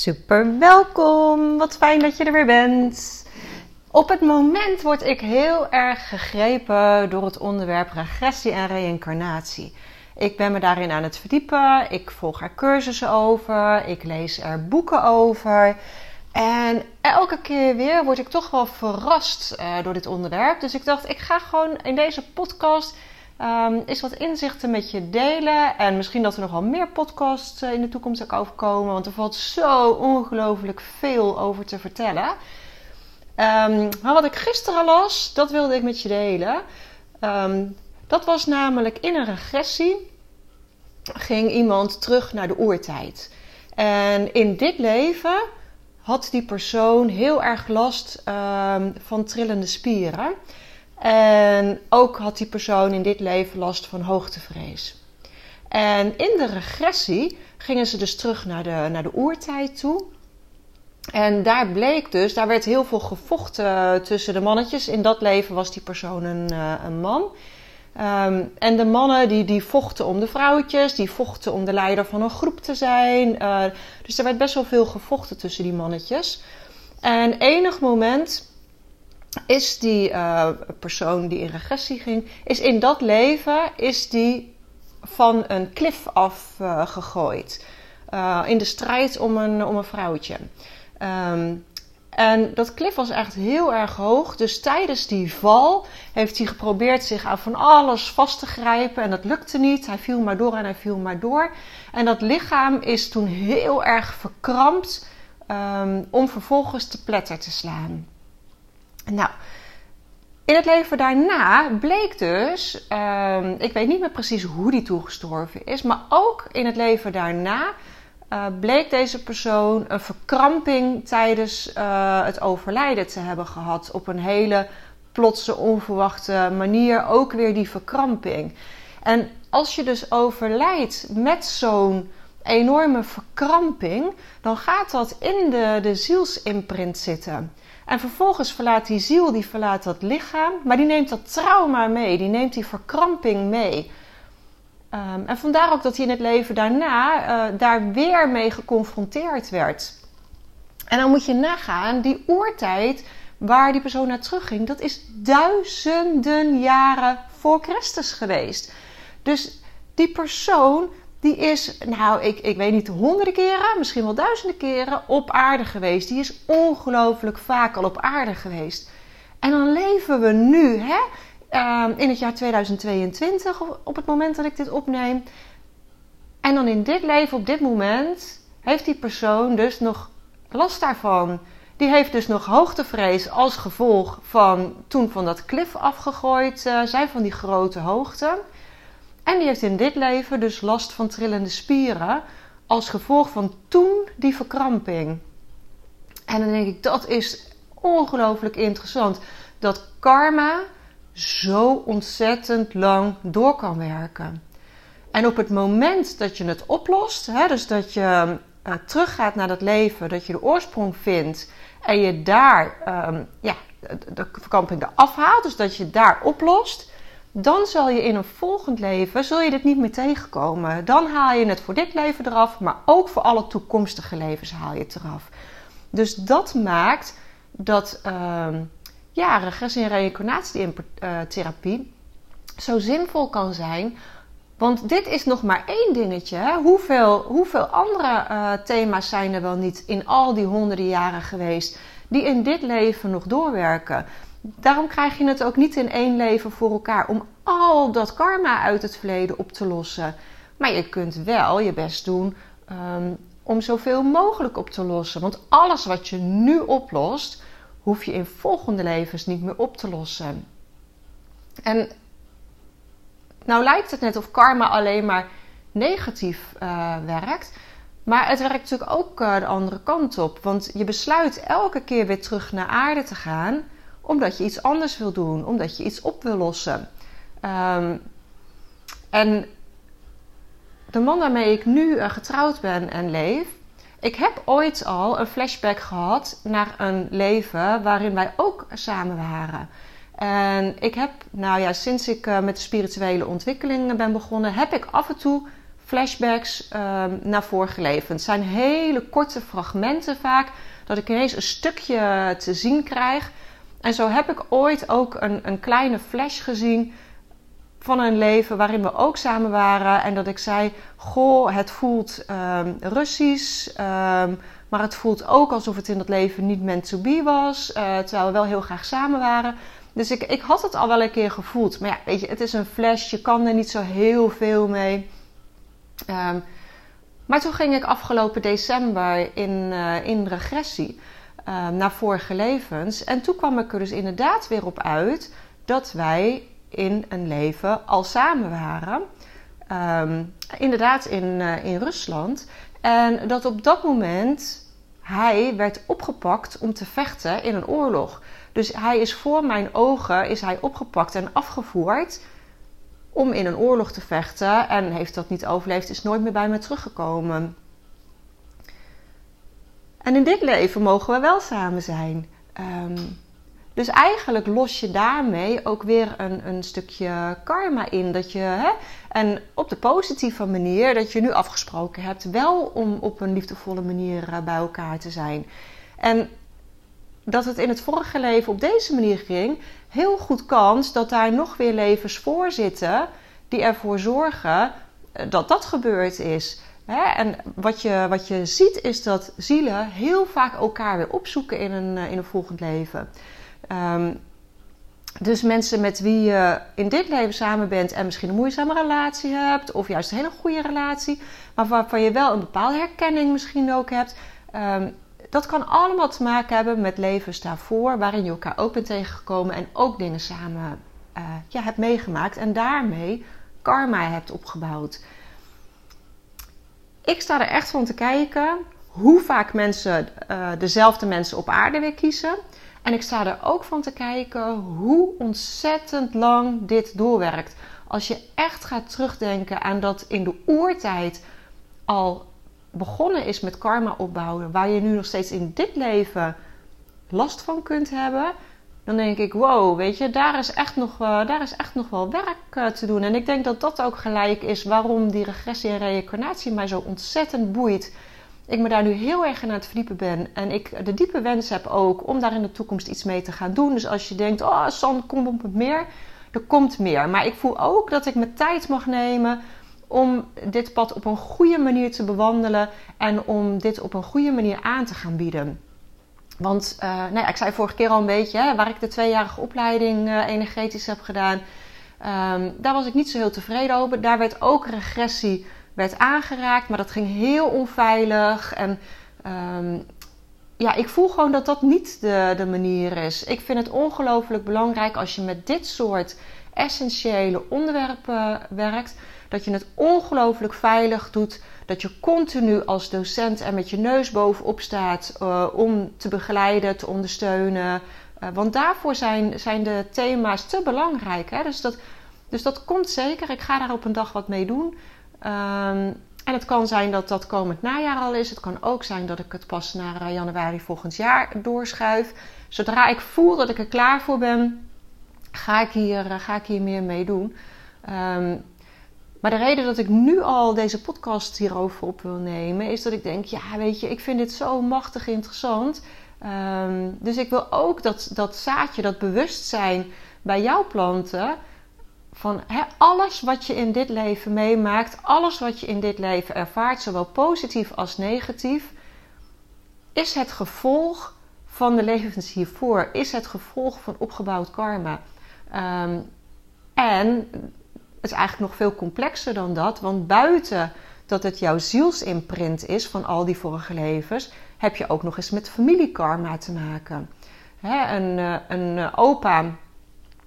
Super welkom, wat fijn dat je er weer bent. Op het moment word ik heel erg gegrepen door het onderwerp regressie en reïncarnatie. Ik ben me daarin aan het verdiepen, ik volg er cursussen over, ik lees er boeken over. En elke keer weer word ik toch wel verrast uh, door dit onderwerp. Dus ik dacht, ik ga gewoon in deze podcast um, eens wat inzichten met je delen. En misschien dat er nog wel meer podcasts uh, in de toekomst ook overkomen. Want er valt zo ongelooflijk veel over te vertellen. Um, maar wat ik gisteren las, dat wilde ik met je delen. Um, dat was namelijk in een regressie ging iemand terug naar de oertijd. En in dit leven had die persoon heel erg last van trillende spieren. En ook had die persoon in dit leven last van hoogtevrees. En in de regressie gingen ze dus terug naar de, naar de oertijd toe. En daar bleek dus, daar werd heel veel gevochten tussen de mannetjes. In dat leven was die persoon een, uh, een man. Um, en de mannen die, die vochten om de vrouwtjes, die vochten om de leider van een groep te zijn. Uh, dus er werd best wel veel gevochten tussen die mannetjes. En enig moment is die uh, persoon die in regressie ging, is in dat leven is die van een klif af uh, gegooid. in de strijd om een, om een vrouwtje. Um, en dat klif was echt heel erg hoog. Dus tijdens die val heeft hij geprobeerd zich aan van alles vast te grijpen. En dat lukte niet. Hij viel maar door en hij viel maar door. En dat lichaam is toen heel erg verkrampt um, om vervolgens te pletter te slaan. Nou, in het leven daarna bleek dus, um, ik weet niet meer precies hoe die toegestorven is, maar ook in het leven daarna uh, bleek deze persoon een verkramping tijdens uh, het overlijden te hebben gehad. Op een hele plotse, onverwachte manier ook weer die verkramping. En als je dus overlijdt met zo'n enorme verkramping, dan gaat dat in de, de zielsimprint zitten. En vervolgens verlaat die ziel, die verlaat dat lichaam, maar die neemt dat trauma mee, die neemt die verkramping mee. Um, en vandaar ook dat hij in het leven daarna uh, daar weer mee geconfronteerd werd. En dan moet je nagaan, die oertijd waar die persoon naar terugging, dat is duizenden jaren voor Christus geweest. Dus die persoon, die is, nou, ik, ik weet niet, honderden keren, misschien wel duizenden keren op aarde geweest. Die is ongelooflijk vaak al op aarde geweest. En dan leven we nu, hè? Um, in het jaar 2022, op het moment dat ik dit opneem. En dan in dit leven, op dit moment, heeft die persoon dus nog last daarvan. Die heeft dus nog hoogtevrees als gevolg van toen van dat klif afgegooid uh, zijn, van die grote hoogte. En die heeft in dit leven dus last van trillende spieren als gevolg van toen die verkramping. En dan denk ik, dat is ongelooflijk interessant. Dat karma zo ontzettend lang door kan werken. En op het moment dat je het oplost, hè, dus dat je uh, teruggaat naar dat leven, dat je de oorsprong vindt en je daar um, ja, de verkamping eraf haalt, dus dat je daar oplost, dan zal je in een volgend leven zul je dit niet meer tegenkomen. Dan haal je het voor dit leven eraf, maar ook voor alle toekomstige levens haal je het eraf. Dus dat maakt dat. Uh, ja, regressie- en reïncarnatietherapie zo zinvol kan zijn. Want dit is nog maar één dingetje. Hè? Hoeveel, hoeveel andere uh, thema's zijn er wel niet in al die honderden jaren geweest die in dit leven nog doorwerken? Daarom krijg je het ook niet in één leven voor elkaar om al dat karma uit het verleden op te lossen. Maar je kunt wel je best doen um, om zoveel mogelijk op te lossen. Want alles wat je nu oplost, hoef je in volgende levens niet meer op te lossen. En nou lijkt het net of karma alleen maar negatief uh, werkt. Maar het werkt natuurlijk ook uh, de andere kant op. Want je besluit elke keer weer terug naar aarde te gaan, omdat je iets anders wil doen, omdat je iets op wil lossen. Um, en de man waarmee ik nu uh, getrouwd ben en leef, ik heb ooit al een flashback gehad naar een leven waarin wij ook samen waren. En ik heb, nou ja, sinds ik uh, met de spirituele ontwikkeling ben begonnen, heb ik af en toe flashbacks um, naar vorige leven. Het zijn hele korte fragmenten vaak, dat ik ineens een stukje te zien krijg. En zo heb ik ooit ook een, een kleine flash gezien van een leven waarin we ook samen waren. En dat ik zei: Goh, het voelt um, Russisch. Um, maar het voelt ook alsof het in dat leven niet meant to be was. Uh, terwijl we wel heel graag samen waren. Dus ik, ik had het al wel een keer gevoeld. Maar ja, weet je, het is een flash. Je kan er niet zo heel veel mee. Um, maar toen ging ik afgelopen december in, uh, in regressie naar vorige levens. En toen kwam ik er dus inderdaad weer op uit dat wij in een leven al samen waren. Um, inderdaad in, uh, in Rusland. En dat op dat moment hij werd opgepakt om te vechten in een oorlog. Dus hij is voor mijn ogen is hij opgepakt en afgevoerd om in een oorlog te vechten. En heeft dat niet overleefd, is nooit meer bij me teruggekomen. En in dit leven mogen we wel samen zijn. Um, dus eigenlijk los je daarmee ook weer een, een stukje karma in. Dat je, hè, en op de positieve manier, dat je nu afgesproken hebt, wel om op een liefdevolle manier eh, bij elkaar te zijn. En dat het in het vorige leven op deze manier ging, heel goed kans dat daar nog weer levens voor zitten die ervoor zorgen eh, dat dat gebeurd is. En wat je, wat je ziet is dat zielen heel vaak elkaar weer opzoeken in een, eh, in een volgend leven. Um, dus mensen met wie je in dit leven samen bent en misschien een moeizame relatie hebt, of juist een hele goede relatie, maar waarvan je wel een bepaalde herkenning misschien ook hebt. Um, dat kan allemaal te maken hebben met levens daarvoor, waarin je elkaar ook bent tegengekomen en ook dingen samen uh, ja, hebt meegemaakt en daarmee karma hebt opgebouwd. Ik sta er echt van te kijken hoe vaak mensen uh, dezelfde mensen op aarde weer kiezen. En ik sta er ook van te kijken hoe ontzettend lang dit doorwerkt. Als je echt gaat terugdenken aan dat in de oertijd al begonnen is met karma opbouwen, waar je nu nog steeds in dit leven last van kunt hebben, dan denk ik: wow, weet je, daar is echt nog, uh, daar is echt nog wel werk uh, te doen. En ik denk dat dat ook gelijk is waarom die regressie en reïncarnatie mij zo ontzettend boeit ik me daar nu heel erg aan het verdiepen ben. En ik de diepe wens heb ook om daar in de toekomst iets mee te gaan doen. Dus als je denkt, oh San, kom op het meer. Er komt meer. Maar ik voel ook dat ik me tijd mag nemen om dit pad op een goede manier te bewandelen. En om dit op een goede manier aan te gaan bieden. Want uh, nee, ik zei vorige keer al een beetje, hè, waar ik de tweejarige opleiding uh, energetisch heb gedaan. Um, daar was ik niet zo heel tevreden over. Daar werd ook regressie werd aangeraakt, maar dat ging heel onveilig. En um, ja, ik voel gewoon dat dat niet de, de manier is. Ik vind het ongelooflijk belangrijk als je met dit soort essentiële onderwerpen werkt, dat je het ongelooflijk veilig doet. Dat je continu als docent er met je neus bovenop staat uh, om te begeleiden, te ondersteunen. Uh, want daarvoor zijn, zijn de thema's te belangrijk. Hè? Dus, dat, dus dat komt zeker. Ik ga daar op een dag wat mee doen. Um, en het kan zijn dat dat komend najaar al is. Het kan ook zijn dat ik het pas naar eh, januari volgend jaar doorschuif. Zodra ik voel dat ik er klaar voor ben, ga ik hier, eh, ga ik hier meer mee doen. Um, maar de reden dat ik nu al deze podcast hierover op wil nemen, is dat ik denk: ja, weet je, ik vind dit zo machtig interessant. Um, dus ik wil ook dat, dat zaadje, dat bewustzijn bij jouw planten van alles wat je in dit leven meemaakt, alles wat je in dit leven ervaart, zowel positief als negatief, is het gevolg van de levens hiervoor, is het gevolg van opgebouwd karma. Um, en is eigenlijk nog veel complexer dan dat, want buiten dat het jouw zielsimprint is van al die vorige levens, heb je ook nog eens met familiekarma te maken. een, eh, een eh, opa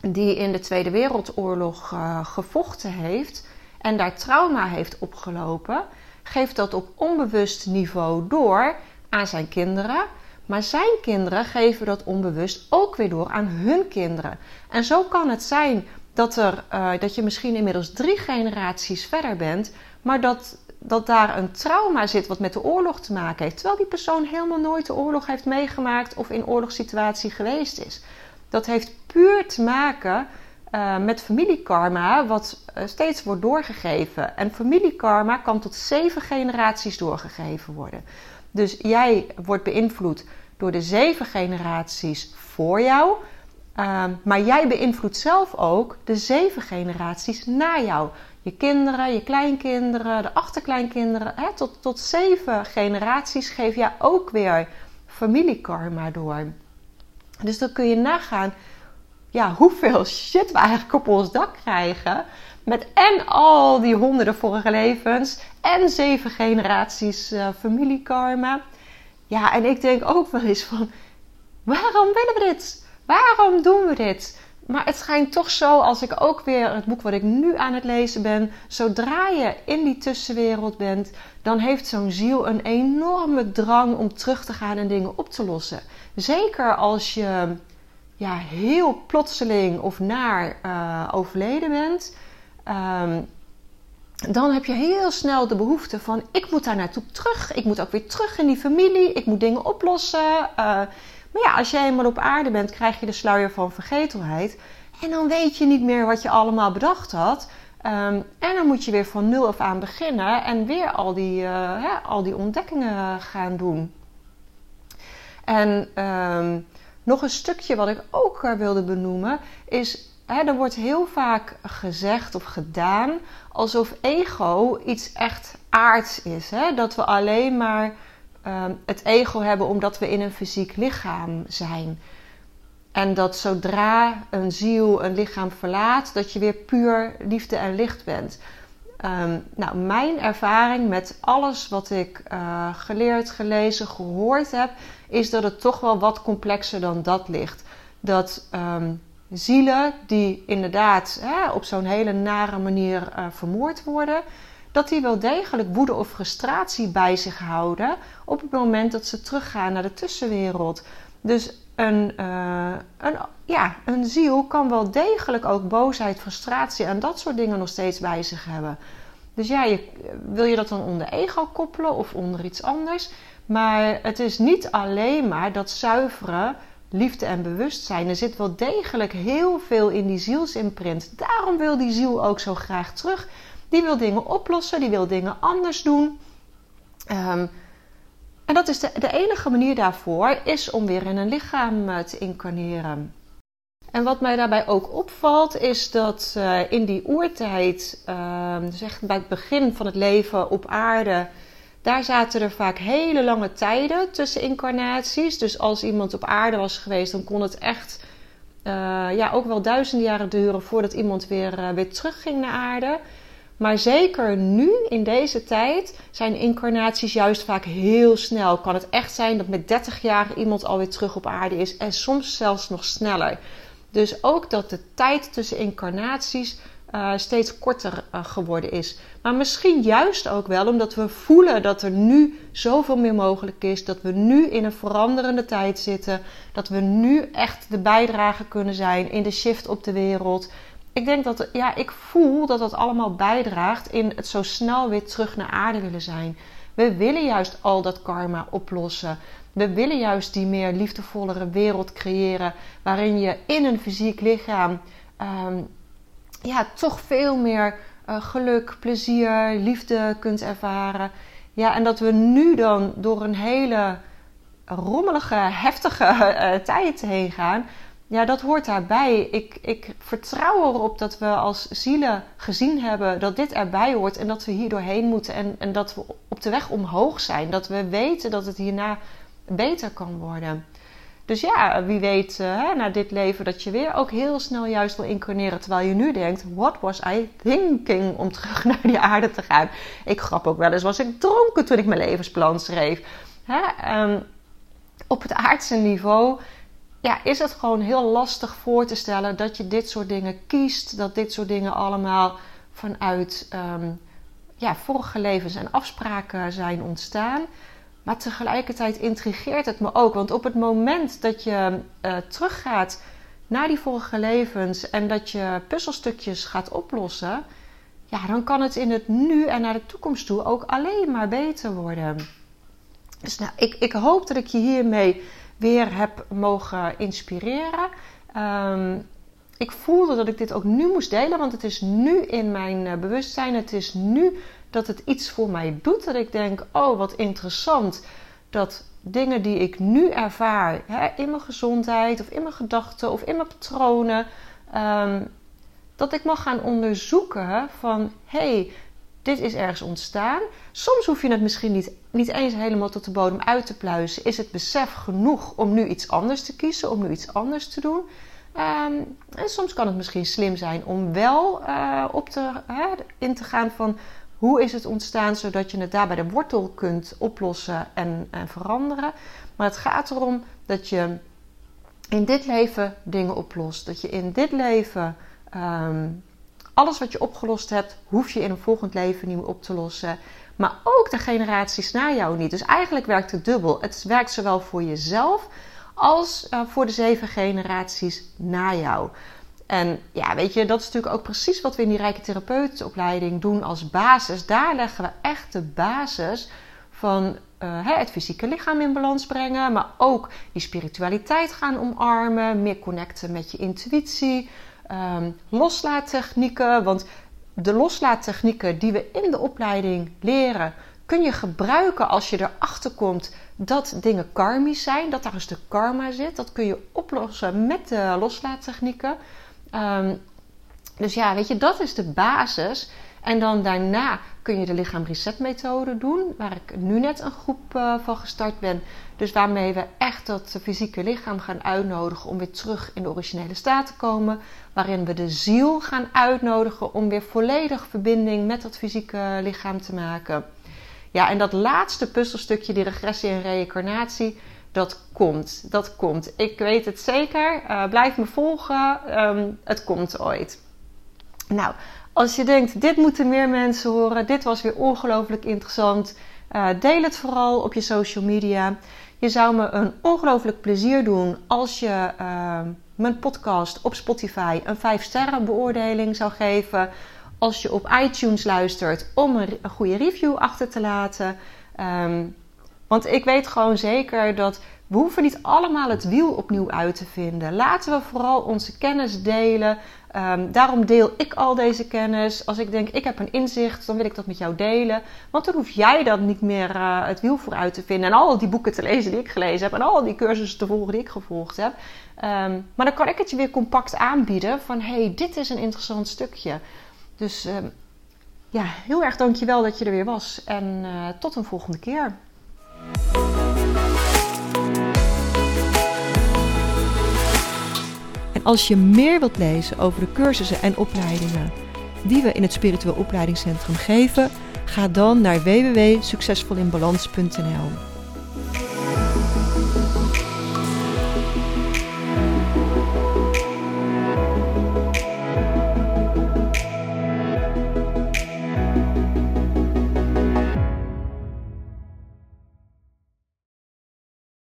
die in de Tweede Wereldoorlog uh, gevochten heeft en daar trauma heeft opgelopen, geeft dat op onbewust niveau door aan zijn kinderen. Maar zijn kinderen geven dat onbewust ook weer door aan hun kinderen. En zo kan het zijn dat, er, uh, dat je misschien inmiddels drie generaties verder bent, maar dat, dat daar een trauma zit wat met de oorlog te maken heeft. Terwijl die persoon helemaal nooit de oorlog heeft meegemaakt of in oorlogssituatie geweest is. Dat heeft puur te maken uh, met familiekarma, wat uh, steeds wordt doorgegeven. En familiekarma kan tot zeven generaties doorgegeven worden. Dus jij wordt beïnvloed door de zeven generaties voor jou. Uh, maar jij beïnvloedt zelf ook de zeven generaties na jou. Je kinderen, je kleinkinderen, de achterkleinkinderen. Hè, tot, tot zeven generaties geef jij ook weer familiekarma door. Dus dan kun je nagaan ja, hoeveel shit we eigenlijk op ons dak krijgen. Met en al die honderden vorige levens en zeven generaties uh, familiekarma. Ja, en ik denk ook wel eens van, waarom willen we dit? Waarom doen we dit? Maar het schijnt toch zo, als ik ook weer het boek wat ik nu aan het lezen ben, zodra je in die tussenwereld bent, dan heeft zo'n ziel een enorme drang om terug te gaan en dingen op te lossen. Zeker als je ja, heel plotseling of naar uh, overleden bent, um, dan heb je heel snel de behoefte van: ik moet daar naartoe terug. Ik moet ook weer terug in die familie. Ik moet dingen oplossen. Uh, maar ja, als je eenmaal op aarde bent, krijg je de sluier van vergetelheid. En dan weet je niet meer wat je allemaal bedacht had. Um, en dan moet je weer van nul af aan beginnen en weer al die, hè, al die ontdekkingen gaan doen. En um, nog een stukje wat ik ook uh, wilde benoemen is. Hè, er wordt heel vaak gezegd of gedaan alsof ego iets echt aards is. Hè? Dat we alleen maar uh, het ego hebben omdat we in een fysiek lichaam zijn. En dat zodra een ziel een lichaam verlaat, dat je weer puur liefde en licht bent. Um, nou, mijn ervaring met alles wat ik uh, geleerd, gelezen, gehoord heb, is dat het toch wel wat complexer dan dat ligt. Dat um, zielen die inderdaad hè, op zo'n hele nare manier uh, vermoord worden, dat die wel degelijk woede of frustratie bij zich houden op het moment dat ze teruggaan naar de tussenwereld. Dus een, uh, een, ja, een ziel kan wel degelijk ook boosheid, frustratie en dat soort dingen nog steeds bij zich hebben. Dus ja, je, wil je dat dan onder ego koppelen of onder iets anders? Maar het is niet alleen maar dat zuivere liefde en bewustzijn. Er zit wel degelijk heel veel in die zielsimprint. Daarom wil die ziel ook zo graag terug. Die wil dingen oplossen, die wil dingen anders doen. Um, en dat is de, de, enige manier daarvoor, is om weer in een lichaam uh, te incarneren. En wat mij daarbij ook opvalt, is dat uh, in die oertijd, uh, bij het begin van het leven op aarde, daar zaten er vaak hele lange tijden tussen incarnaties. Dus als iemand op aarde was geweest, dan kon het echt uh, ja, ook wel duizenden jaren duren voordat iemand weer, weer terugging naar aarde. Maar zeker nu, in deze tijd, zijn incarnaties juist vaak heel snel. Kan het echt zijn dat met 30 jaar iemand alweer terug op aarde is en soms zelfs nog sneller. Dus ook dat de tijd tussen incarnaties uh, steeds korter uh, geworden is. Maar misschien juist ook wel omdat we voelen dat er nu zoveel meer mogelijk is. Dat we nu in een veranderende tijd zitten. Dat we nu echt de bijdrage kunnen zijn in de shift op de wereld. Ik denk dat, ja, ik voel dat dat allemaal bijdraagt in het zo snel weer terug naar aarde willen zijn. We willen juist al dat karma oplossen. We willen juist die meer liefdevollere wereld creëren. Waarin je in een fysiek lichaam um, ja, toch veel meer uh, geluk, plezier, liefde kunt ervaren. Ja, en dat we nu dan door een hele rommelige, heftige uh, tijd heen gaan. Ja, dat hoort daarbij. Ik, ik vertrouw erop dat we als zielen gezien hebben dat dit erbij hoort en dat we hier doorheen moeten en, en dat we op de weg omhoog zijn. Dat we weten dat het hierna beter kan worden. Dus ja, wie weet uh, na dit leven dat je weer ook heel snel juist wil incarneren. Terwijl je nu denkt, what was I thinking om terug naar die aarde te gaan? Ik grap ook wel eens, was ik dronken toen ik mijn levensplan schreef. Hè? Um, op het aardse niveau ja, is het gewoon heel lastig voor te stellen dat je dit soort dingen kiest. Dat dit soort dingen allemaal vanuit ehm, ja, vorige levens en afspraken zijn ontstaan. Maar tegelijkertijd intrigeert het me ook. Want op het moment dat je uh, teruggaat naar die vorige levens en dat je puzzelstukjes gaat oplossen, ja, dan kan het in het nu en naar de toekomst toe ook alleen maar beter worden. Dus nou, ik, ik hoop dat ik je hiermee weer heb mogen inspireren. Um, ik voelde dat ik dit ook nu moest delen, want het is nu in mijn uh, bewustzijn. Het is nu dat het iets voor mij doet. Dat ik denk: oh, wat interessant. Dat dingen die ik nu ervaar hè, in mijn gezondheid, of in mijn gedachten, of in mijn patronen. Um, dat ik mag gaan onderzoeken van hey, dit is ergens ontstaan. Soms hoef je het misschien niet, niet eens helemaal tot de bodem uit te pluizen. Is het besef genoeg om nu iets anders te kiezen, om nu iets anders te doen? Um, en soms kan het misschien slim zijn om wel uh, op te, in te gaan van hoe is het ontstaan, zodat je het daar bij de wortel kunt oplossen en, en veranderen. Maar het gaat erom dat je in dit leven dingen oplost. Dat je in dit leven um, alles wat je opgelost hebt, hoef je in een volgend leven niet meer op te lossen. Maar ook de generaties na jou niet. Dus eigenlijk werkt het dubbel. Het werkt zowel voor jezelf als uh, voor de zeven generaties na jou. En ja, weet je, dat is natuurlijk ook precies wat we in die Rijke Therapeutenopleiding doen als basis. Daar leggen we echt de basis van uh, het fysieke lichaam in balans brengen, maar ook die spiritualiteit gaan omarmen, meer connecten met je intuïtie, um, loslaattechnieken. Want de loslaattechnieken die we in de opleiding leren, kun je gebruiken als je erachter komt dat dingen karmisch zijn, dat daar een stuk karma zit. Dat kun je oplossen met de loslaattechnieken. Um, dus ja, weet je, dat is de basis. En dan daarna kun je de lichaam reset methode doen, waar ik nu net een groep uh, van gestart ben. Dus waarmee we echt dat fysieke lichaam gaan uitnodigen om weer terug in de originele staat te komen. Waarin we de ziel gaan uitnodigen om weer volledig verbinding met dat fysieke lichaam te maken. Ja, en dat laatste puzzelstukje, die regressie en reïncarnatie, dat komt. Dat komt. Ik weet het zeker. Uh, blijf me volgen. Um, het komt ooit. Nou, als je denkt, dit moeten meer mensen horen, dit was weer ongelooflijk interessant, uh, deel het vooral op je social media. Je zou me een ongelooflijk plezier doen als je uh, mijn podcast op Spotify een 5 sterren beoordeling zou geven. Als je op iTunes luistert om een, goede review achter te laten. Um, want ik weet gewoon zeker dat we hoeven niet allemaal het wiel opnieuw uit te vinden. Laten we vooral onze kennis delen. Um, daarom deel ik al deze kennis. Als ik denk, ik heb een inzicht, dan wil ik dat met jou delen. Want dan hoef jij dan niet meer uh, het wiel voor uit te vinden. En al die boeken te lezen die ik gelezen heb. En al die cursussen te volgen die ik gevolgd heb. Um, maar dan kan ik het je weer compact aanbieden. Van, hey, dit is een interessant stukje. Dus um, ja, heel erg dankjewel dat je er weer was. En uh, tot een volgende keer. Als je meer wilt lezen over de cursussen en opleidingen die we in het Spiritueel Opleidingscentrum geven, ga dan naar www.succesvolinbalans.nl.